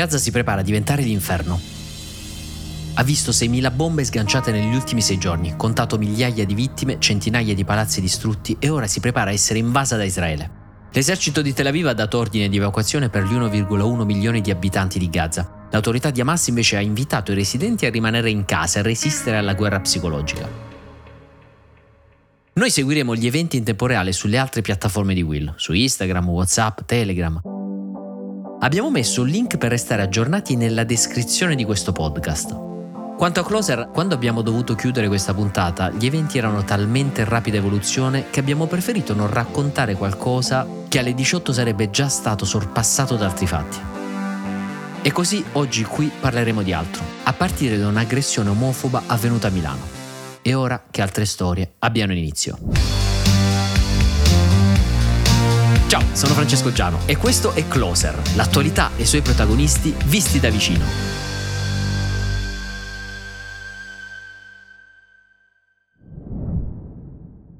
Gaza si prepara a diventare l'inferno. Ha visto 6.000 bombe sganciate negli ultimi sei giorni, contato migliaia di vittime, centinaia di palazzi distrutti e ora si prepara a essere invasa da Israele. L'esercito di Tel Aviv ha dato ordine di evacuazione per gli 1,1 milioni di abitanti di Gaza. L'autorità di Hamas invece ha invitato i residenti a rimanere in casa e resistere alla guerra psicologica. Noi seguiremo gli eventi in tempo reale sulle altre piattaforme di Will, su Instagram, WhatsApp, Telegram. Abbiamo messo un link per restare aggiornati nella descrizione di questo podcast. Quanto a Closer, quando abbiamo dovuto chiudere questa puntata, gli eventi erano talmente in rapida evoluzione che abbiamo preferito non raccontare qualcosa che alle 18 sarebbe già stato sorpassato da altri fatti. E così oggi qui parleremo di altro, a partire da un'aggressione omofoba avvenuta a Milano. E ora che altre storie abbiano inizio. Ciao, sono Francesco Giano e questo è Closer, l'attualità e i suoi protagonisti visti da vicino.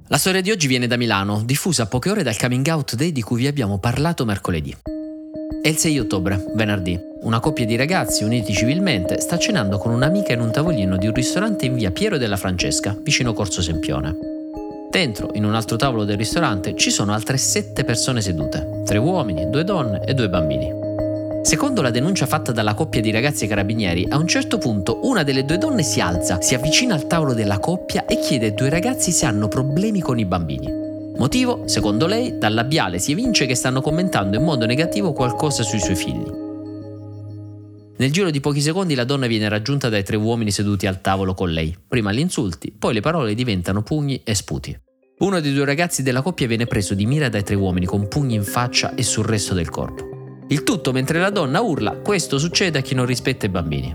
La storia di oggi viene da Milano, diffusa a poche ore dal coming out day di cui vi abbiamo parlato mercoledì. È il 6 ottobre, venerdì. Una coppia di ragazzi uniti civilmente sta cenando con un'amica in un tavolino di un ristorante in via Piero della Francesca, vicino Corso Sempione. Dentro, in un altro tavolo del ristorante, ci sono altre sette persone sedute, tre uomini, due donne e due bambini. Secondo la denuncia fatta dalla coppia di ragazzi carabinieri, a un certo punto una delle due donne si alza, si avvicina al tavolo della coppia e chiede ai due ragazzi se hanno problemi con i bambini. Motivo? Secondo lei, dal labiale si evince che stanno commentando in modo negativo qualcosa sui suoi figli. Nel giro di pochi secondi la donna viene raggiunta dai tre uomini seduti al tavolo con lei. Prima gli insulti, poi le parole diventano pugni e sputi. Uno dei due ragazzi della coppia viene preso di mira dai tre uomini con pugni in faccia e sul resto del corpo. Il tutto mentre la donna urla questo succede a chi non rispetta i bambini.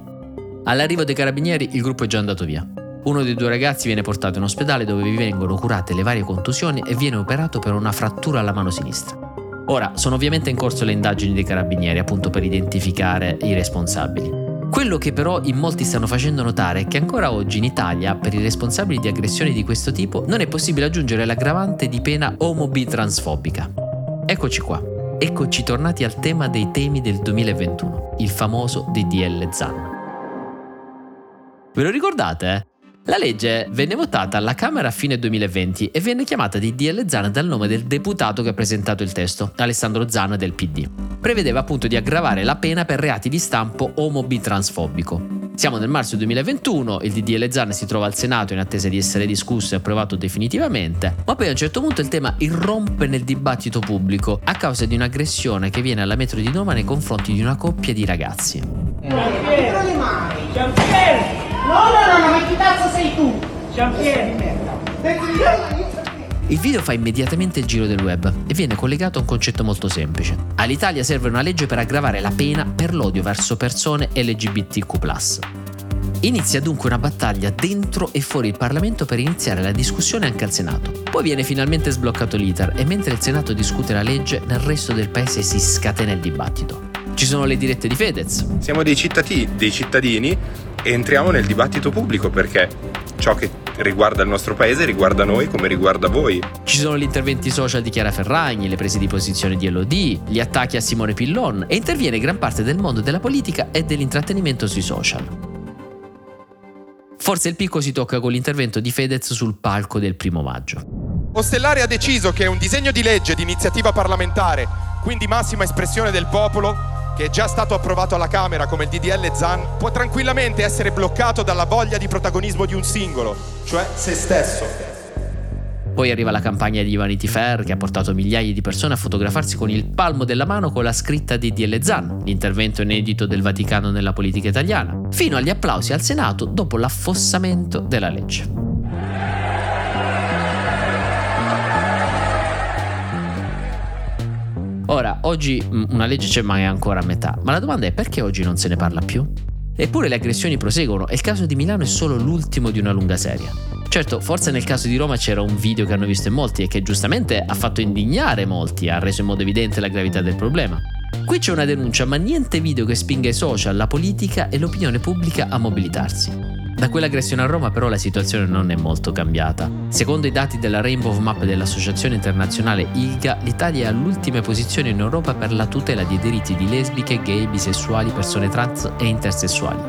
All'arrivo dei carabinieri il gruppo è già andato via. Uno dei due ragazzi viene portato in ospedale dove vi vengono curate le varie contusioni e viene operato per una frattura alla mano sinistra. Ora, sono ovviamente in corso le indagini dei carabinieri appunto per identificare i responsabili. Quello che però in molti stanno facendo notare è che ancora oggi in Italia per i responsabili di aggressioni di questo tipo non è possibile aggiungere l'aggravante di pena omobi-transfobica. Eccoci qua. Eccoci tornati al tema dei temi del 2021, il famoso DDL ZAN. Ve lo ricordate? La legge venne votata alla Camera a fine 2020 e venne chiamata DDL ZAN dal nome del deputato che ha presentato il testo, Alessandro Zan del PD. Prevedeva appunto di aggravare la pena per reati di stampo omobi-transfobico. Siamo nel marzo 2021, il DDL Zan si trova al Senato in attesa di essere discusso e approvato definitivamente, ma poi a un certo punto il tema irrompe nel dibattito pubblico a causa di un'aggressione che viene alla metro di Roma nei confronti di una coppia di ragazzi. Giampiero! Giampiero! No, no, no, ma chi cazzo sei tu? Giampiero! Il video fa immediatamente il giro del web e viene collegato a un concetto molto semplice. All'Italia serve una legge per aggravare la pena per l'odio verso persone LGBTQ. Inizia dunque una battaglia dentro e fuori il Parlamento per iniziare la discussione anche al Senato. Poi viene finalmente sbloccato l'iter e mentre il Senato discute la legge, nel resto del paese si scatena il dibattito. Ci sono le dirette di Fedez. Siamo dei cittadini, dei cittadini entriamo nel dibattito pubblico perché ciò che riguarda il nostro paese, riguarda noi come riguarda voi. Ci sono gli interventi social di Chiara Ferragni, le prese di posizione di Elodie, gli attacchi a Simone Pillon e interviene gran parte del mondo della politica e dell'intrattenimento sui social. Forse il picco si tocca con l'intervento di Fedez sul palco del primo maggio. Ostellari ha deciso che un disegno di legge di iniziativa parlamentare, quindi massima espressione del popolo, che è già stato approvato alla Camera come il DDL Zan, può tranquillamente essere bloccato dalla voglia di protagonismo di un singolo, cioè se stesso. Poi arriva la campagna di Vanity Fair che ha portato migliaia di persone a fotografarsi con il palmo della mano con la scritta DDL Zan, l'intervento inedito del Vaticano nella politica italiana, fino agli applausi al Senato dopo l'affossamento della legge. Ora, oggi una legge c'è ma è ancora a metà, ma la domanda è perché oggi non se ne parla più? Eppure le aggressioni proseguono e il caso di Milano è solo l'ultimo di una lunga serie. Certo, forse nel caso di Roma c'era un video che hanno visto in molti e che giustamente ha fatto indignare molti, ha reso in modo evidente la gravità del problema. Qui c'è una denuncia, ma niente video che spinga i social, la politica e l'opinione pubblica a mobilitarsi. Da quell'aggressione a Roma però la situazione non è molto cambiata. Secondo i dati della Rainbow Map dell'associazione internazionale ILGA, l'Italia è all'ultima posizione in Europa per la tutela dei diritti di lesbiche, gay, bisessuali, persone trans e intersessuali.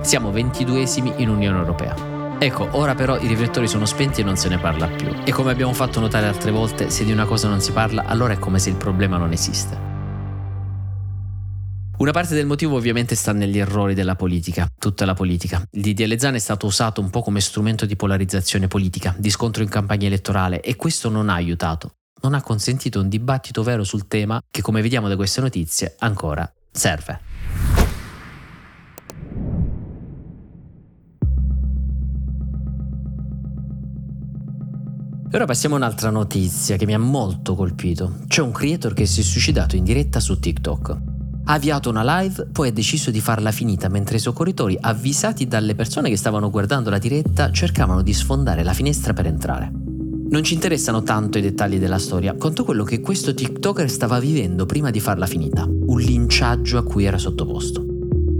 Siamo ventiduesimi in Unione Europea. Ecco, ora però i riflettori sono spenti e non se ne parla più. E come abbiamo fatto notare altre volte, se di una cosa non si parla, allora è come se il problema non esiste. Una parte del motivo ovviamente sta negli errori della politica, tutta la politica. Il DDL Zan è stato usato un po' come strumento di polarizzazione politica, di scontro in campagna elettorale e questo non ha aiutato, non ha consentito un dibattito vero sul tema che come vediamo da queste notizie ancora serve. E ora passiamo a un'altra notizia che mi ha molto colpito. C'è un creator che si è suicidato in diretta su TikTok. Ha avviato una live, poi ha deciso di farla finita mentre i soccorritori, avvisati dalle persone che stavano guardando la diretta, cercavano di sfondare la finestra per entrare. Non ci interessano tanto i dettagli della storia, quanto quello che questo TikToker stava vivendo prima di farla finita, un linciaggio a cui era sottoposto.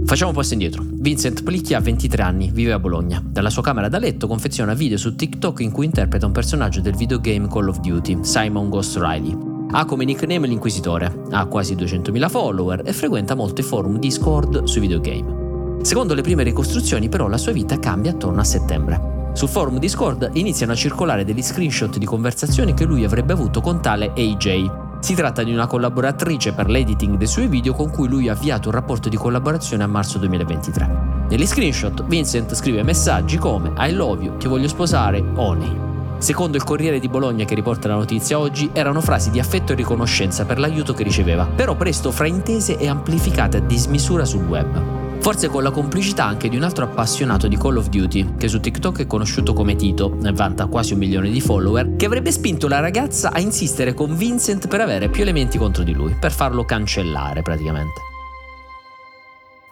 Facciamo un passo indietro. Vincent Plicchi ha 23 anni, vive a Bologna. Dalla sua camera da letto confeziona video su TikTok in cui interpreta un personaggio del videogame Call of Duty, Simon Ghost Riley. Ha come nickname l'Inquisitore, ha quasi 200.000 follower e frequenta molti forum Discord sui videogame. Secondo le prime ricostruzioni però la sua vita cambia attorno a settembre. Sul forum Discord iniziano a circolare degli screenshot di conversazioni che lui avrebbe avuto con tale AJ, si tratta di una collaboratrice per l'editing dei suoi video con cui lui ha avviato un rapporto di collaborazione a marzo 2023. Negli screenshot Vincent scrive messaggi come I love you, ti voglio sposare, Oni. Secondo il Corriere di Bologna che riporta la notizia oggi, erano frasi di affetto e riconoscenza per l'aiuto che riceveva, però presto fraintese e amplificate a dismisura sul web. Forse con la complicità anche di un altro appassionato di Call of Duty, che su TikTok è conosciuto come Tito, e vanta quasi un milione di follower, che avrebbe spinto la ragazza a insistere con Vincent per avere più elementi contro di lui, per farlo cancellare praticamente.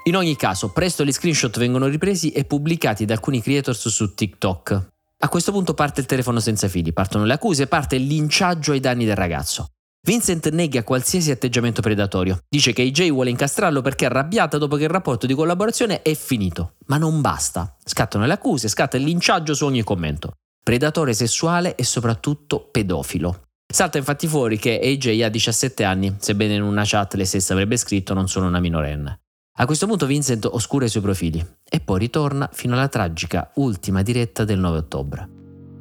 In ogni caso, presto gli screenshot vengono ripresi e pubblicati da alcuni creators su TikTok. A questo punto parte il telefono senza fili, partono le accuse, parte il linciaggio ai danni del ragazzo. Vincent nega qualsiasi atteggiamento predatorio. Dice che AJ vuole incastrarlo perché è arrabbiata dopo che il rapporto di collaborazione è finito. Ma non basta. Scattano le accuse, scatta il linciaggio su ogni commento. Predatore sessuale e soprattutto pedofilo. Salta infatti fuori che AJ ha 17 anni, sebbene in una chat le stesse avrebbe scritto non sono una minorenne. A questo punto Vincent oscura i suoi profili e poi ritorna fino alla tragica ultima diretta del 9 ottobre.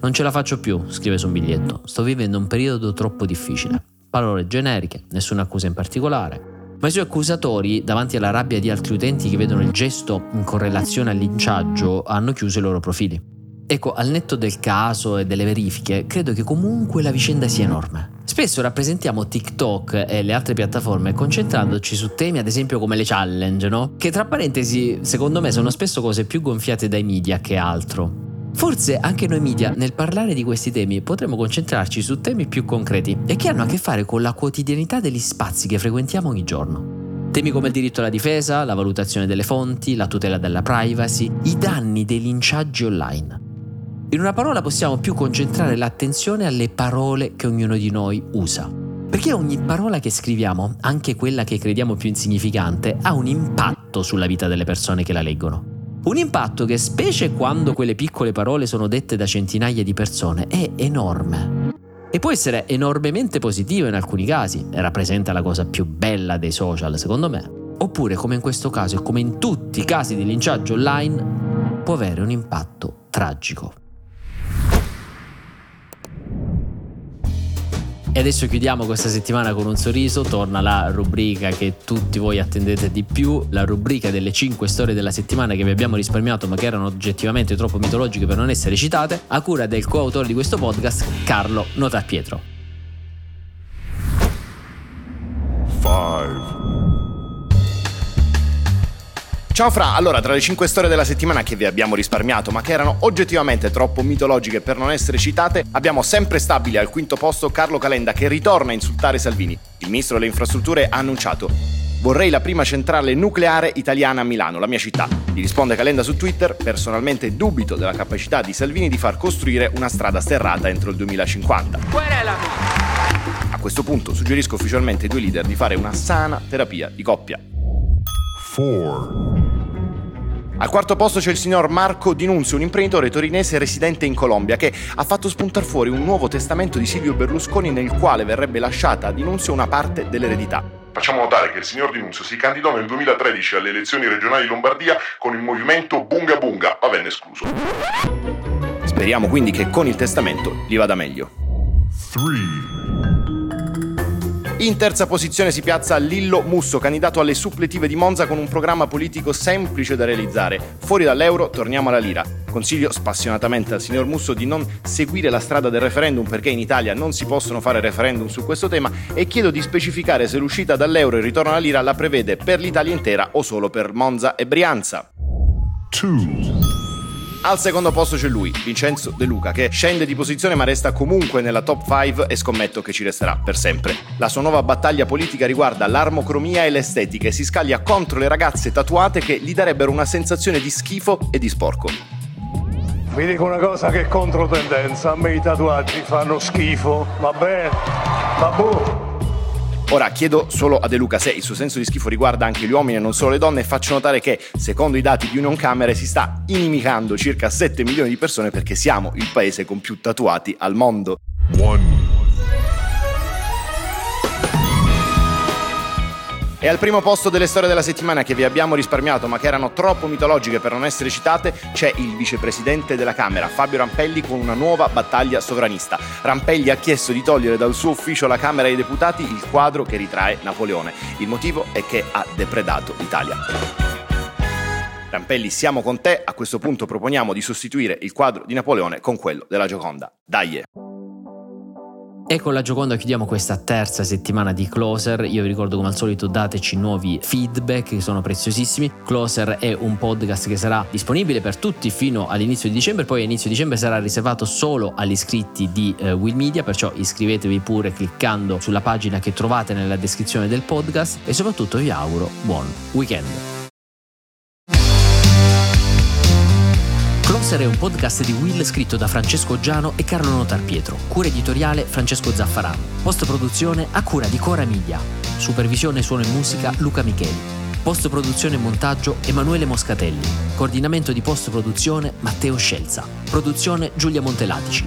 Non ce la faccio più, scrive su un biglietto, sto vivendo un periodo troppo difficile parole generiche, nessuna accusa in particolare. Ma i suoi accusatori, davanti alla rabbia di altri utenti che vedono il gesto in correlazione al linciaggio, hanno chiuso i loro profili. Ecco, al netto del caso e delle verifiche, credo che comunque la vicenda sia enorme. Spesso rappresentiamo TikTok e le altre piattaforme concentrandoci su temi ad esempio come le challenge, no? Che tra parentesi, secondo me sono spesso cose più gonfiate dai media che altro. Forse anche noi media nel parlare di questi temi potremmo concentrarci su temi più concreti e che hanno a che fare con la quotidianità degli spazi che frequentiamo ogni giorno. Temi come il diritto alla difesa, la valutazione delle fonti, la tutela della privacy, i danni dei linciaggi online. In una parola possiamo più concentrare l'attenzione alle parole che ognuno di noi usa. Perché ogni parola che scriviamo, anche quella che crediamo più insignificante, ha un impatto sulla vita delle persone che la leggono. Un impatto che, specie quando quelle piccole parole sono dette da centinaia di persone, è enorme. E può essere enormemente positivo in alcuni casi, rappresenta la cosa più bella dei social, secondo me. Oppure, come in questo caso e come in tutti i casi di linciaggio online, può avere un impatto tragico. E adesso chiudiamo questa settimana con un sorriso, torna la rubrica che tutti voi attendete di più, la rubrica delle 5 storie della settimana che vi abbiamo risparmiato ma che erano oggettivamente troppo mitologiche per non essere citate, a cura del coautore di questo podcast, Carlo Notarpietro. Ciao Fra, allora tra le 5 storie della settimana che vi abbiamo risparmiato ma che erano oggettivamente troppo mitologiche per non essere citate, abbiamo sempre stabile al quinto posto Carlo Calenda che ritorna a insultare Salvini. Il ministro delle infrastrutture ha annunciato Vorrei la prima centrale nucleare italiana a Milano, la mia città. Gli risponde Calenda su Twitter, personalmente dubito della capacità di Salvini di far costruire una strada sterrata entro il 2050. A questo punto suggerisco ufficialmente ai due leader di fare una sana terapia di coppia. 4 Al quarto posto c'è il signor Marco Dinunzio, un imprenditore torinese residente in Colombia che ha fatto spuntare fuori un nuovo testamento di Silvio Berlusconi nel quale verrebbe lasciata a Dinunzio una parte dell'eredità. Facciamo notare che il signor Dinunzio si candidò nel 2013 alle elezioni regionali Lombardia con il movimento Bunga Bunga, ma venne escluso. Speriamo quindi che con il testamento gli vada meglio. 3 in terza posizione si piazza Lillo Musso, candidato alle suppletive di Monza con un programma politico semplice da realizzare. Fuori dall'euro, torniamo alla lira. Consiglio spassionatamente al signor Musso di non seguire la strada del referendum perché in Italia non si possono fare referendum su questo tema e chiedo di specificare se l'uscita dall'euro e il ritorno alla lira la prevede per l'Italia intera o solo per Monza e Brianza. 2 al secondo posto c'è lui, Vincenzo De Luca, che scende di posizione ma resta comunque nella top 5 e scommetto che ci resterà per sempre. La sua nuova battaglia politica riguarda l'armocromia e l'estetica e si scaglia contro le ragazze tatuate che gli darebbero una sensazione di schifo e di sporco. Vi dico una cosa che è controtendenza, a me i tatuaggi fanno schifo, va bene, ma boh. Ora chiedo solo a De Luca se il suo senso di schifo riguarda anche gli uomini e non solo le donne e faccio notare che, secondo i dati di Union Camere, si sta inimicando circa 7 milioni di persone perché siamo il paese con più tatuati al mondo. One. E al primo posto delle storie della settimana che vi abbiamo risparmiato ma che erano troppo mitologiche per non essere citate c'è il vicepresidente della Camera, Fabio Rampelli, con una nuova battaglia sovranista. Rampelli ha chiesto di togliere dal suo ufficio alla Camera dei Deputati il quadro che ritrae Napoleone. Il motivo è che ha depredato l'Italia. Rampelli, siamo con te. A questo punto proponiamo di sostituire il quadro di Napoleone con quello della Gioconda. Dai! E con la Gioconda chiudiamo questa terza settimana di Closer. Io vi ricordo come al solito dateci nuovi feedback che sono preziosissimi. Closer è un podcast che sarà disponibile per tutti fino all'inizio di dicembre, poi all'inizio di dicembre sarà riservato solo agli iscritti di uh, Will Media, perciò iscrivetevi pure cliccando sulla pagina che trovate nella descrizione del podcast e soprattutto vi auguro buon weekend. Closer è un podcast di Will scritto da Francesco Giano e Carlo Notar Pietro. Cura editoriale Francesco Zaffarano. Post produzione a cura di Cora Media. Supervisione suono e musica Luca Micheli. Post produzione e montaggio Emanuele Moscatelli. Coordinamento di post produzione Matteo Scelza. Produzione Giulia Montelatici.